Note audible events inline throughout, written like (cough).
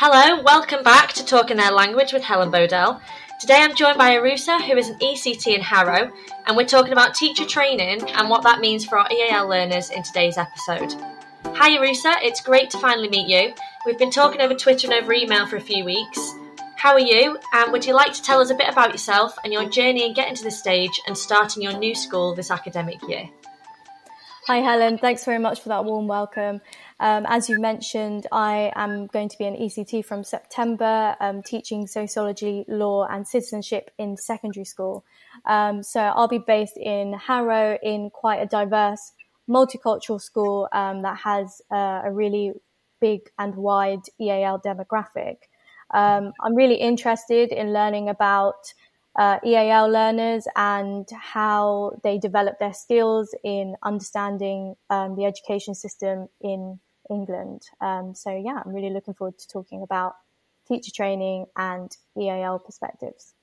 Hello, welcome back to Talking Their Language with Helen Bodell. Today I'm joined by Arusa, who is an ECT in Harrow, and we're talking about teacher training and what that means for our EAL learners in today's episode. Hi Arusa, it's great to finally meet you. We've been talking over Twitter and over email for a few weeks. How are you? And would you like to tell us a bit about yourself and your journey in getting to this stage and starting your new school this academic year? Hi, Helen. Thanks very much for that warm welcome. Um, as you mentioned, I am going to be an ECT from September, um, teaching sociology, law, and citizenship in secondary school. Um, so I'll be based in Harrow in quite a diverse, multicultural school um, that has uh, a really big and wide EAL demographic. Um, I'm really interested in learning about uh, EAL learners and how they develop their skills in understanding um, the education system in England. Um, so yeah, I'm really looking forward to talking about teacher training and EAL perspectives.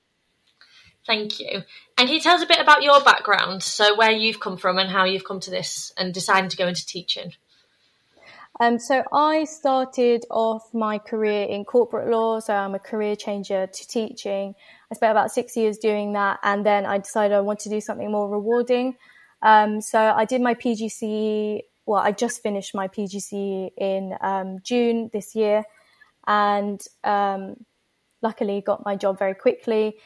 Thank you. And can you tell us a bit about your background? So where you've come from and how you've come to this and deciding to go into teaching? Um, so I started off my career in corporate law. So I'm a career changer to teaching. I spent about six years doing that, and then I decided I want to do something more rewarding. Um, so I did my PGCE. Well, I just finished my PGCE in um, June this year, and um, luckily got my job very quickly.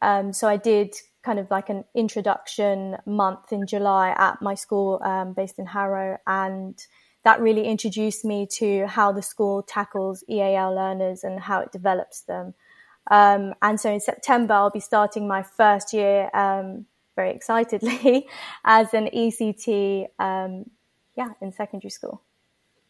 Um, so I did kind of like an introduction month in July at my school um, based in Harrow, and that really introduced me to how the school tackles EAL learners and how it develops them. Um, and so in September, I'll be starting my first year, um, very excitedly, (laughs) as an ECT, yeah, in secondary school.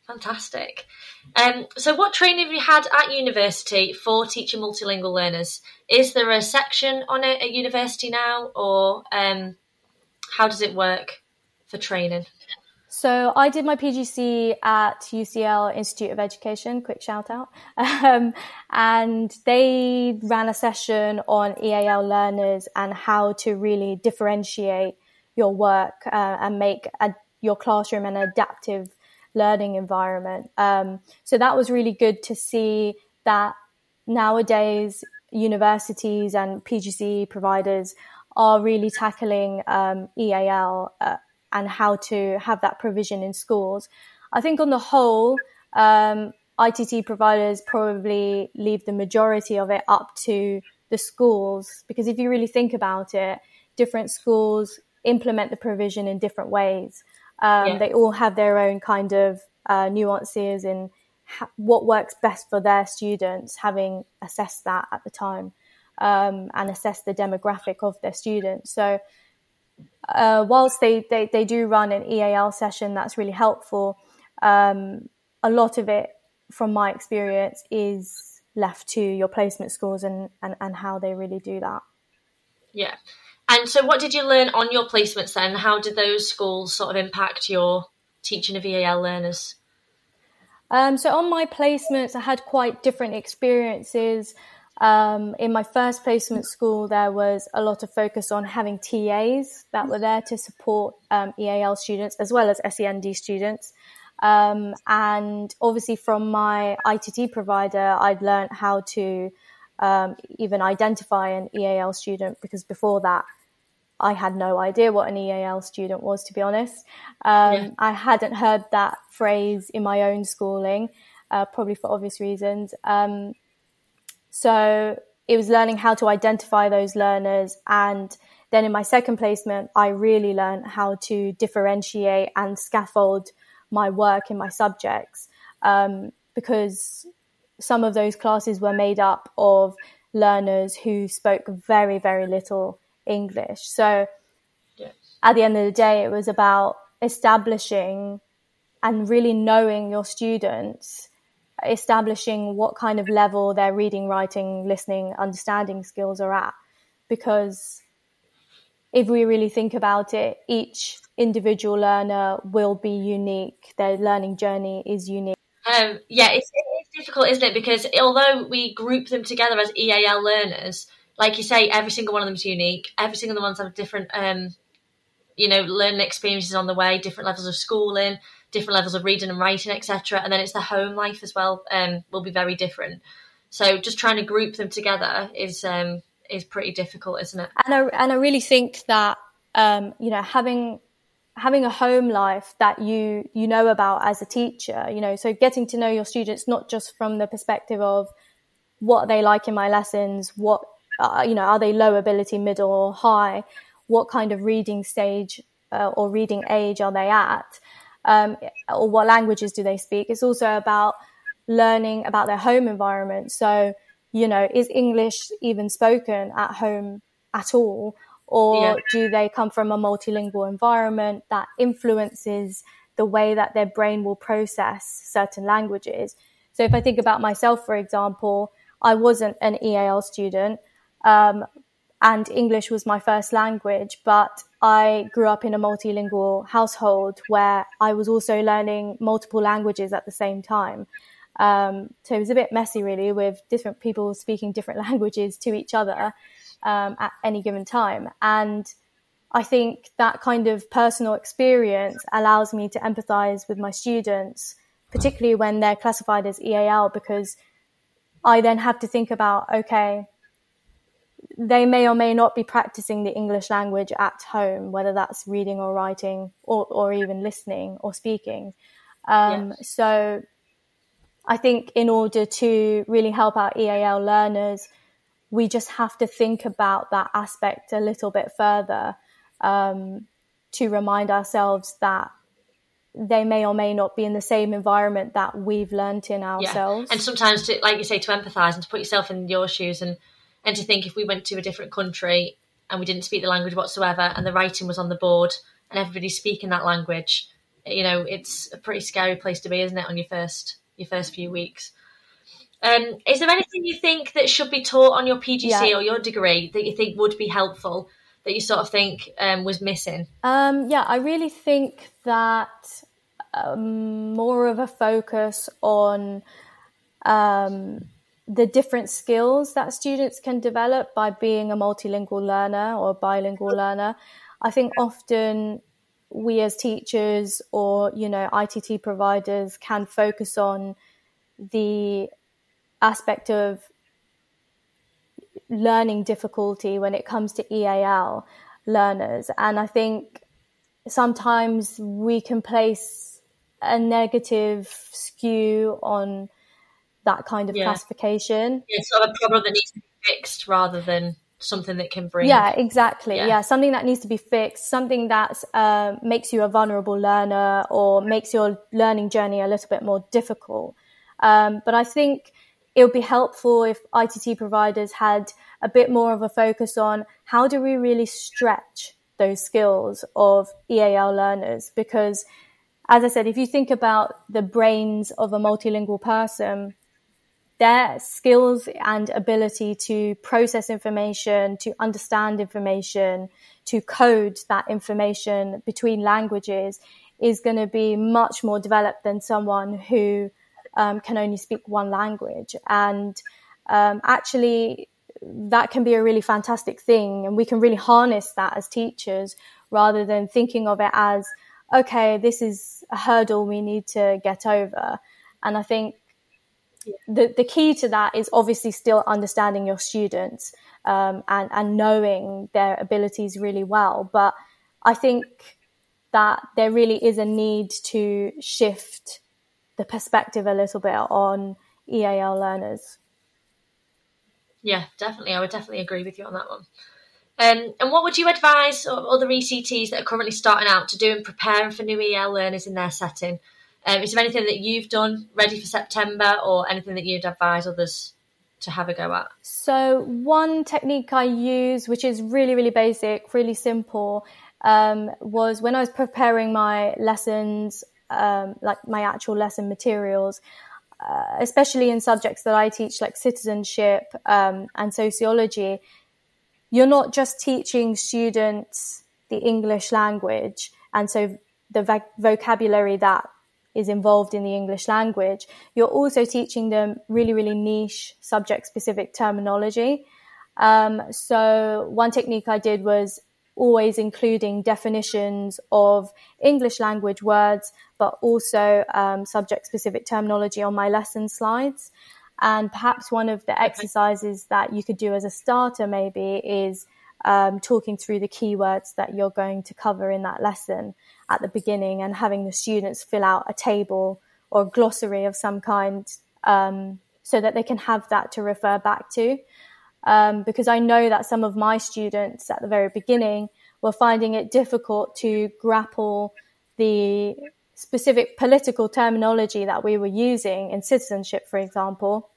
Fantastic. Um, so, what training have you had at university for teaching multilingual learners? Is there a section on it at university now, or um, how does it work for training? So I did my PGC at UCL Institute of Education, quick shout out. (laughs) Um, and they ran a session on EAL learners and how to really differentiate your work uh, and make a, your classroom an adaptive learning environment. Um, so that was really good to see that nowadays universities and PGC providers are really tackling um, EAL uh, and how to have that provision in schools. I think on the whole, um, ITT providers probably leave the majority of it up to the schools because if you really think about it, different schools implement the provision in different ways. Um, yeah. They all have their own kind of uh, nuances in ha- what works best for their students, having assessed that at the time um, and assessed the demographic of their students. So uh, whilst they, they, they do run an EAL session that's really helpful, um, a lot of it, from my experience, is left to your placement schools and, and, and how they really do that. Yeah. And so, what did you learn on your placements then? How did those schools sort of impact your teaching of EAL learners? Um, so, on my placements, I had quite different experiences. Um, in my first placement school, there was a lot of focus on having TAs that were there to support um, EAL students as well as SEND students. Um, and obviously, from my ITT provider, I'd learned how to um, even identify an EAL student because before that, I had no idea what an EAL student was, to be honest. Um, yeah. I hadn't heard that phrase in my own schooling, uh, probably for obvious reasons. Um, so it was learning how to identify those learners. And then in my second placement, I really learned how to differentiate and scaffold my work in my subjects um, because some of those classes were made up of learners who spoke very, very little English. So yes. at the end of the day, it was about establishing and really knowing your students establishing what kind of level their reading, writing, listening, understanding skills are at. Because if we really think about it, each individual learner will be unique. Their learning journey is unique. Um, yeah, it's, it's difficult, isn't it? Because although we group them together as EAL learners, like you say, every single one of them is unique. Every single one have different, um, you know, learning experiences on the way, different levels of schooling. different levels of reading and writing, etc. And then it's the home life as well um, will be very different. So just trying to group them together is um, is pretty difficult, isn't it? And I and I really think that um, you know having having a home life that you you know about as a teacher, you know, so getting to know your students not just from the perspective of what they like in my lessons, what uh, you know, are they low ability, middle, or high? What kind of reading stage uh, or reading age are they at? Um, or what languages do they speak? It's also about learning about their home environment. So, you know, is English even spoken at home at all? Or yeah. do they come from a multilingual environment that influences the way that their brain will process certain languages? So if I think about myself, for example, I wasn't an EAL student. Um, and English was my first language, but I grew up in a multilingual household where I was also learning multiple languages at the same time. Um, so it was a bit messy, really, with different people speaking different (laughs) languages to each other um, at any given time. And I think that kind of personal experience allows me to empathize with my students, particularly when they're classified as EAL, because I then have to think about, okay, they may or may not be practicing the English language at home, whether that's reading or writing or, or even listening or speaking. Um, yes. So I think in order to really help our EAL learners, we just have to think about that aspect a little bit further um, to remind ourselves that they may or may not be in the same environment that we've learnt in ourselves. Yeah. And sometimes, to, like you say, to empathise and to put yourself in your shoes and, and to think if we went to a different country and we didn't speak the language whatsoever and the writing was on the board and everybody's speaking that language, you know, it's a pretty scary place to be, isn't it, on your first your first few weeks. Um, is there anything you think that should be taught on your PGC yeah. or your degree that you think would be helpful that you sort of think um, was missing? Um, yeah, I really think that um, more of a focus on um, the different skills that students can develop by being a multilingual learner or a bilingual learner. I think often we as teachers or you know ITT providers can focus on the aspect of learning difficulty when it comes to EAL learners and I think sometimes we can place a negative skew on that kind of yeah. classification. Yeah, it's sort of a problem that needs to be fixed rather than something that can bring yeah exactly yeah, yeah something that needs to be fixed something that uh, makes you a vulnerable learner or makes your learning journey a little bit more difficult um, but i think it would be helpful if itt providers had a bit more of a focus on how do we really stretch those skills of eal learners because as i said if you think about the brains of a multilingual person their skills and ability to process information, to understand information, to code that information between languages is going to be much more developed than someone who um, can only speak one language. And um, actually, that can be a really fantastic thing. And we can really harness that as teachers rather than thinking of it as, okay, this is a hurdle we need to get over. And I think the, the key to that is obviously still understanding your students um, and, and knowing their abilities really well. But I think that there really is a need to shift the perspective a little bit on EAL learners. Yeah, definitely. I would definitely agree with you on that one. Um, and what would you advise other ECTs that are currently starting out to do in preparing for new EL learners in their setting? Um, is there anything that you've done ready for September or anything that you'd advise others to have a go at? So, one technique I use, which is really, really basic, really simple, um, was when I was preparing my lessons, um, like my actual lesson materials, uh, especially in subjects that I teach, like citizenship um, and sociology, you're not just teaching students the English language and so the vocabulary that is involved in the English language, you're also teaching them really, really niche subject specific terminology. Um, so one technique I did was always including definitions of English language words, but also um, subject specific terminology on my lesson slides. And perhaps one of the exercises that you could do as a starter maybe is um, talking through the keywords that you're going to cover in that lesson at the beginning and having the students fill out a table or a glossary of some kind um, so that they can have that to refer back to. Um, because I know that some of my students at the very beginning were finding it difficult to grapple the specific political terminology that we were using in citizenship, for example.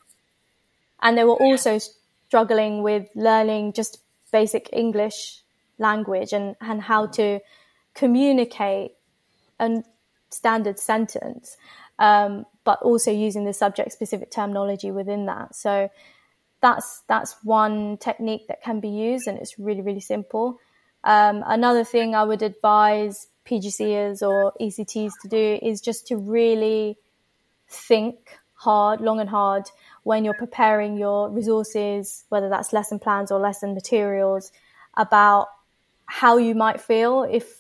And they were also struggling with learning just basic English language and, and how to communicate a standard sentence, um, but also using the subject specific terminology within that. So that's that's one technique that can be used, and it's really really simple. Um, another thing I would advise PGCers or ECTs to do is just to really think hard, long and hard when you're preparing your resources, whether that's lesson plans or lesson materials, about how you might feel if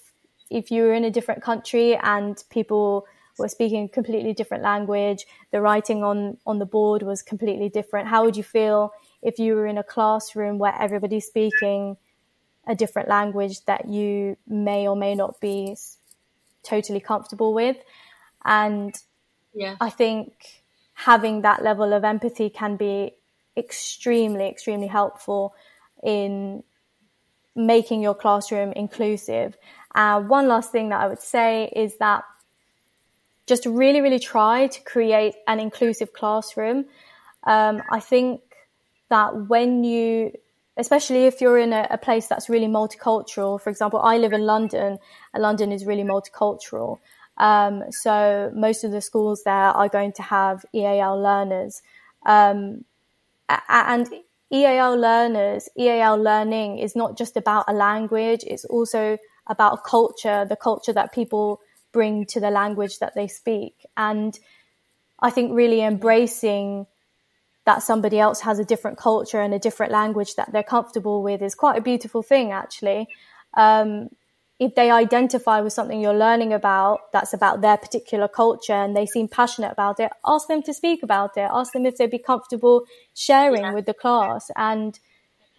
if you were in a different country and people were speaking a completely different language, the writing on on the board was completely different. How would you feel if you were in a classroom where everybody's speaking a different language that you may or may not be totally comfortable with? And yeah. I think having that level of empathy can be extremely, extremely helpful in making your classroom inclusive. Uh, one last thing that I would say is that just really, really try to create an inclusive classroom. Um, I think that when you, especially if you're in a, a, place that's really multicultural, for example, I live in London, and London is really multicultural. Um, so most of the schools there are going to have EAL learners. Um, and EAL learners, EAL learning is not just about a language, it's also about culture, the culture that people bring to the language that they speak. And I think really embracing that somebody else has a different culture and a different language that they're comfortable with is quite a beautiful thing, actually. Um, if they identify with something you're learning about that's about their particular culture and they seem passionate about it, ask them to speak about it. Ask them if they'd be comfortable sharing yeah. with the class. And,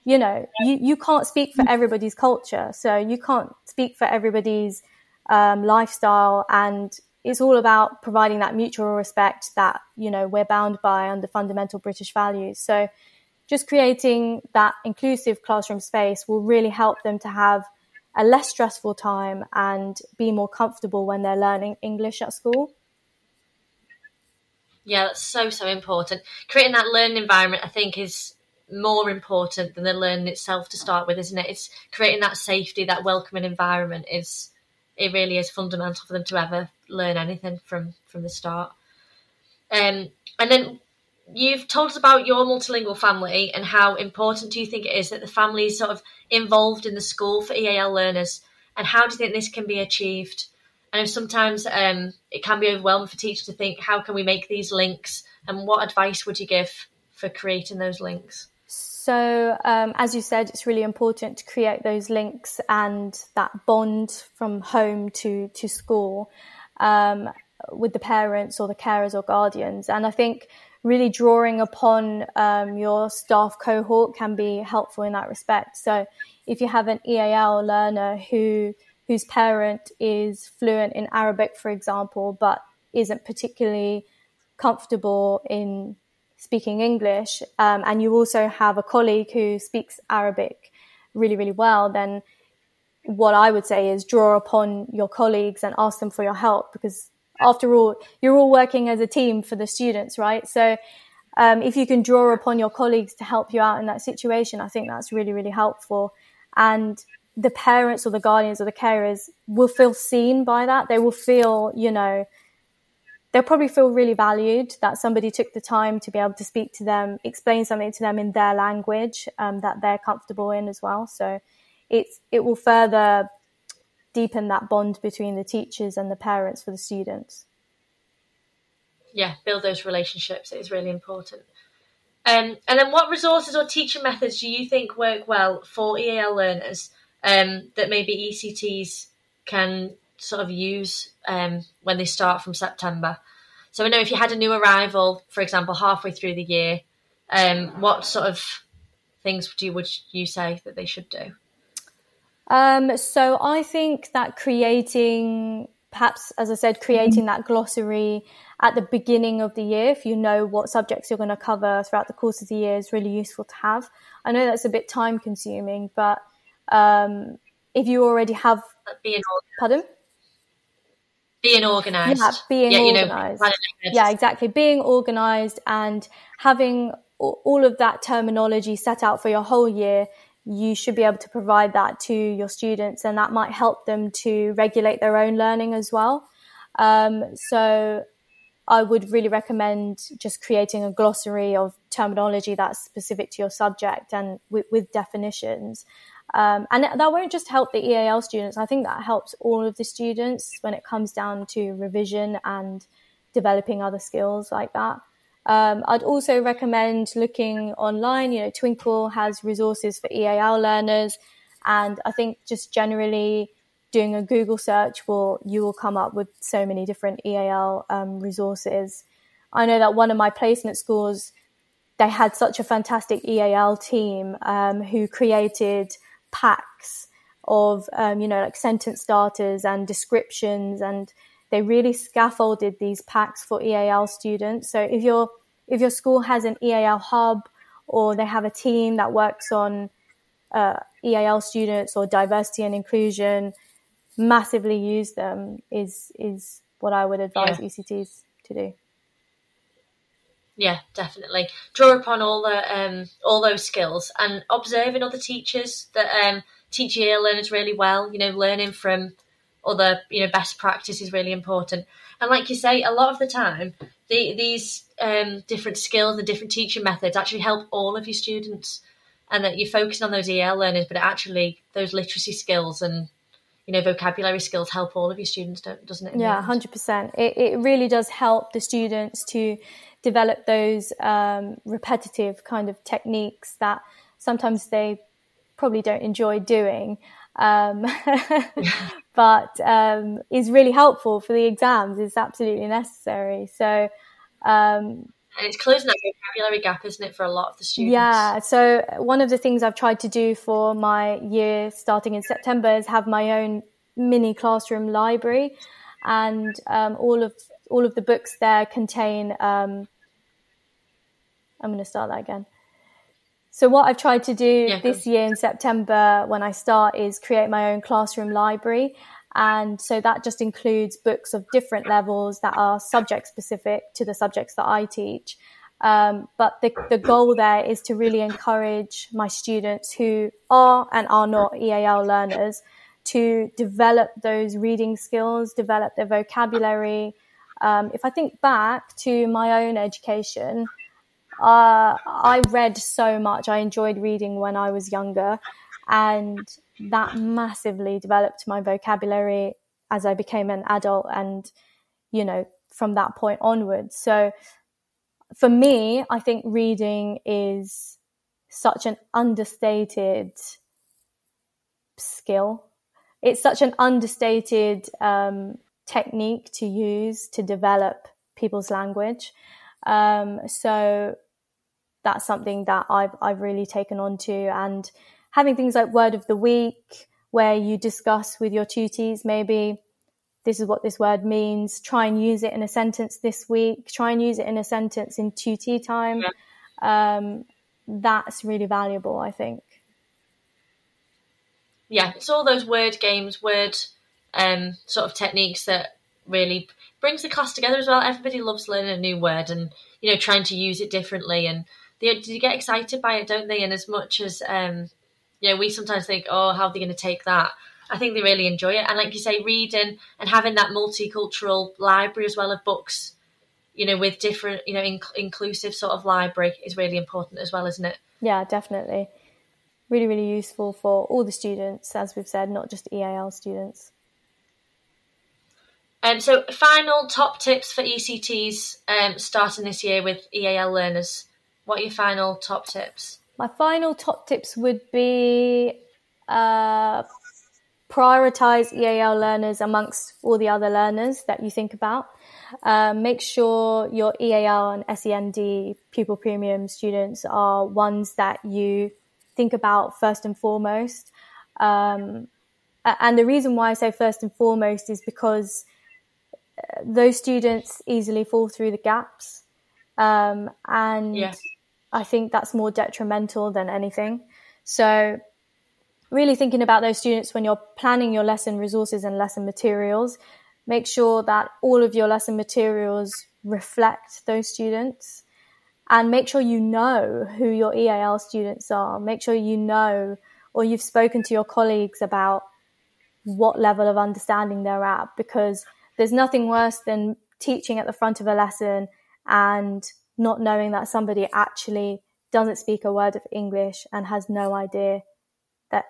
you know, you, you can't speak for everybody's culture. So you can't speak for everybody's um, lifestyle. And it's all about providing that mutual respect that, you know, we're bound by under fundamental British values. So just creating that inclusive classroom space will really help them to have – a less stressful time and be more comfortable when they're learning English at school. Yeah, that's so so important. Creating that learning environment, I think, is more important than the learning itself to start with, isn't it? It's creating that safety, that welcoming environment is it really is fundamental for them to ever learn anything from from the start. Um, and then you've told us about your multilingual family and how important do you think it is that the family is sort of involved in the school for EAL learners, and how do you think this can be achieved? And sometimes um, it can be overwhelming for teachers to think, how can we make these links, and what advice would you give for creating those links? So, um, as you said, it's really important to create those links and that bond from home to to school um, with the parents or the carers or guardians. And I think really drawing upon um, your staff cohort can be helpful in that respect. So if you have an EAL learner who whose parent is fluent in Arabic, for example, but isn't particularly comfortable in speaking English, um, and you also have a colleague who speaks Arabic really, really well, then what I would say is draw upon your colleagues and ask them for your help because after all, you're all working as a team for the students, right? So um, if you can draw upon your colleagues to help you out in that situation, I think that's really, really helpful. And the parents or the guardians or the carers will feel seen by that. They will feel, you know, they'll probably feel really valued that somebody took the time to be able to speak to them, explain something to them in their language um, that they're comfortable in as well. So it's it will further deepen that bond between the teachers and the parents for the students. Yeah, build those relationships. It is really important. Um, and then, what resources or teaching methods do you think work well for EAL learners? um, that maybe ECTs can sort of use um, when they start from September? So I know if you had a new arrival, for example, halfway through the year, um, what sort of things do you, would you say that they should do? Um, so I think that creating, perhaps as I said, creating that glossary at the beginning of the year, if you know what subjects you're going to cover throughout the course of the year, is really useful to have. I know that's a bit time consuming, but um, if you already have, being pardon, being organized, yeah, being yeah, organized, you know, yeah, exactly, being organized and having all of that terminology set out for your whole year you should be able to provide that to your students and that might help them to regulate their own learning as well. Um, so I would really recommend just creating a glossary of terminology that's specific to your subject and with, with definitions. Um, and that won't just help the EAL students. I think that helps all of the students when it comes down to revision and developing other skills like that. Um, I'd also recommend looking online. You know, Twinkl has resources for EAL learners, and I think just generally doing a Google search will you will come up with so many different EAL um, resources. I know that one of my placement schools they had such a fantastic EAL team um, who created packs of um, you know like sentence starters and descriptions and they really scaffolded these packs for EAL students. So if your if your school has an EAL hub or they have a team that works on uh, EAL students or diversity and inclusion, massively use them is is what I would advise yeah. ECTs to do. Yeah, definitely. Draw upon all the um, all those skills and observing other teachers that um, teach EAL learners really well. You know, learning from other you know best practice is really important. And like you say, a lot of the time, the, these um, different skills and different teaching methods actually help all of your students, and that you're focusing on those EL learners, but actually those literacy skills and you know vocabulary skills help all of your students, doesn't it? Yeah, hundred percent. It it really does help the students to develop those um, repetitive kind of techniques that sometimes they probably don't enjoy doing um, (laughs) (laughs) but um, is really helpful for the exams. It's absolutely necessary. So. Um, and it's closing that vocabulary gap, isn't it, for a lot of the students? Yeah. So one of the things I've tried to do for my year starting in September is have my own mini classroom library, and um, all of all of the books there contain. Um, I'm going to start that again. So what I've tried to do yeah, this year in September when I start is create my own classroom library. And so that just includes books of different levels that are subject specific to the subjects that I teach. Um, but the, the goal there is to really encourage my students who are and are not EAL learners to develop those reading skills, develop their vocabulary. Um, if I think back to my own education, uh, I read so much. I enjoyed reading when I was younger, and that massively developed my vocabulary as I became an adult, and you know, from that point onwards. So, for me, I think reading is such an understated skill. It's such an understated um, technique to use to develop people's language. Um, so that's something that I've I've really taken on to. And having things like word of the week where you discuss with your tutees maybe this is what this word means try and use it in a sentence this week try and use it in a sentence in tutee time. Yeah. um, that's really valuable I think. Yeah it's all those word games word um, sort of techniques that really brings the class together as well. Everybody loves learning a new word and you know trying to use it differently and they do get excited by it, don't they? And as much as um, you know, we sometimes think, oh, how are they going to take that? I think they really enjoy it. And like you say, reading and having that multicultural library as well of books, you know, with different, you know, inc- inclusive sort of library is really important as well, isn't it? Yeah, definitely. Really, really useful for all the students, as we've said, not just EAL students. Um, so, final top tips for ECTs um, starting this year with EAL learners. What are your final top tips? My final top tips would be uh, prioritize EAL learners amongst all the other learners that you think about. Uh, make sure your EAL and SEND pupil premium students are ones that you think about first and foremost. Um, and the reason why I say first and foremost is because uh, those students easily fall through the gaps. Um, and yeah. I think that's more detrimental than anything. So, really thinking about those students when you're planning your lesson resources and lesson materials, make sure that all of your lesson materials reflect those students and make sure you know who your EAL students are. Make sure you know or you've spoken to your colleagues about what level of understanding they're at because there's nothing worse than teaching at the front of a lesson and not knowing that somebody actually doesn't speak a word of English and has no idea that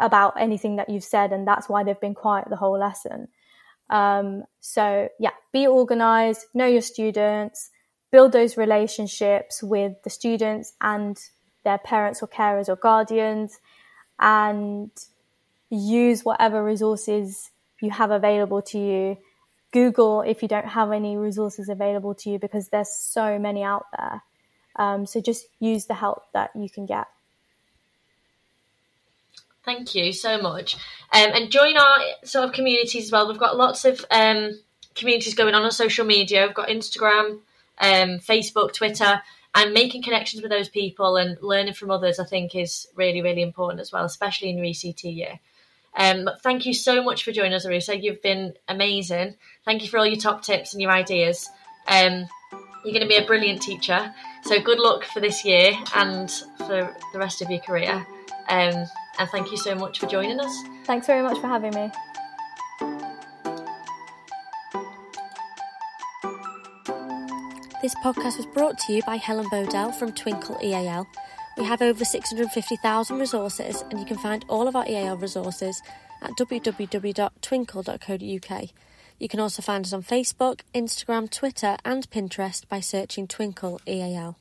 about anything that you've said and that's why they've been quiet the whole lesson. Um, so yeah, be organized, know your students, build those relationships with the students and their parents or carers or guardians and use whatever resources you have available to you. Google if you don't have any resources available to you because there's so many out there. Um, so just use the help that you can get. Thank you so much. Um, and join our sort of communities as well. We've got lots of um, communities going on on social media. We've got Instagram, um, Facebook, Twitter, and making connections with those people and learning from others. I think is really really important as well, especially in your ECT year. Um, thank you so much for joining us, Arusa. You've been amazing. Thank you for all your top tips and your ideas. Um, you're going to be a brilliant teacher. So good luck for this year and for the rest of your career. Um, and thank you so much for joining us. Thanks very much for having me. This podcast was brought to you by Helen Bodell from Twinkl EAL. We have over 650,000 resources, and you can find all of our EAL resources at www.twinkl.co.uk. You can also find us on Facebook, Instagram, Twitter, and Pinterest by searching Twinkl EAL.